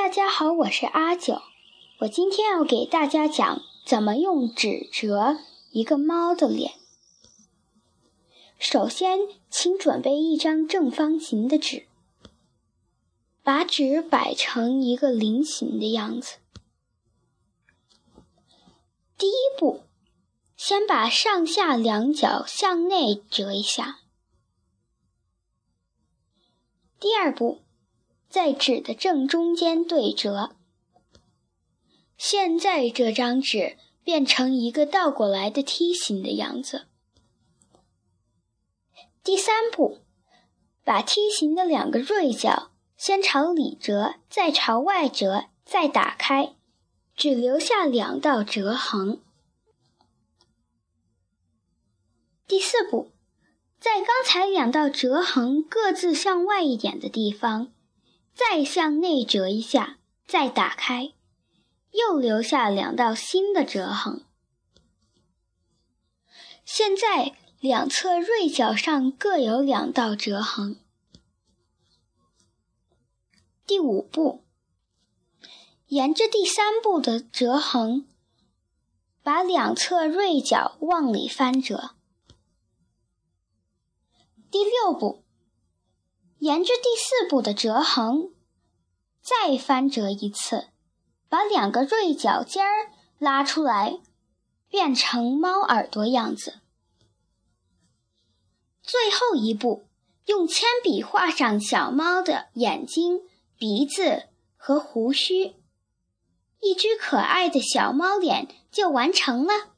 大家好，我是阿九。我今天要给大家讲怎么用纸折一个猫的脸。首先，请准备一张正方形的纸，把纸摆成一个菱形的样子。第一步，先把上下两角向内折一下。第二步。在纸的正中间对折。现在这张纸变成一个倒过来的梯形的样子。第三步，把梯形的两个锐角先朝里折，再朝外折，再打开，只留下两道折痕。第四步，在刚才两道折痕各自向外一点的地方。再向内折一下，再打开，又留下两道新的折痕。现在两侧锐角上各有两道折痕。第五步，沿着第三步的折痕，把两侧锐角往里翻折。第六步。沿着第四步的折痕，再翻折一次，把两个锐角尖儿拉出来，变成猫耳朵样子。最后一步，用铅笔画上小猫的眼睛、鼻子和胡须，一只可爱的小猫脸就完成了。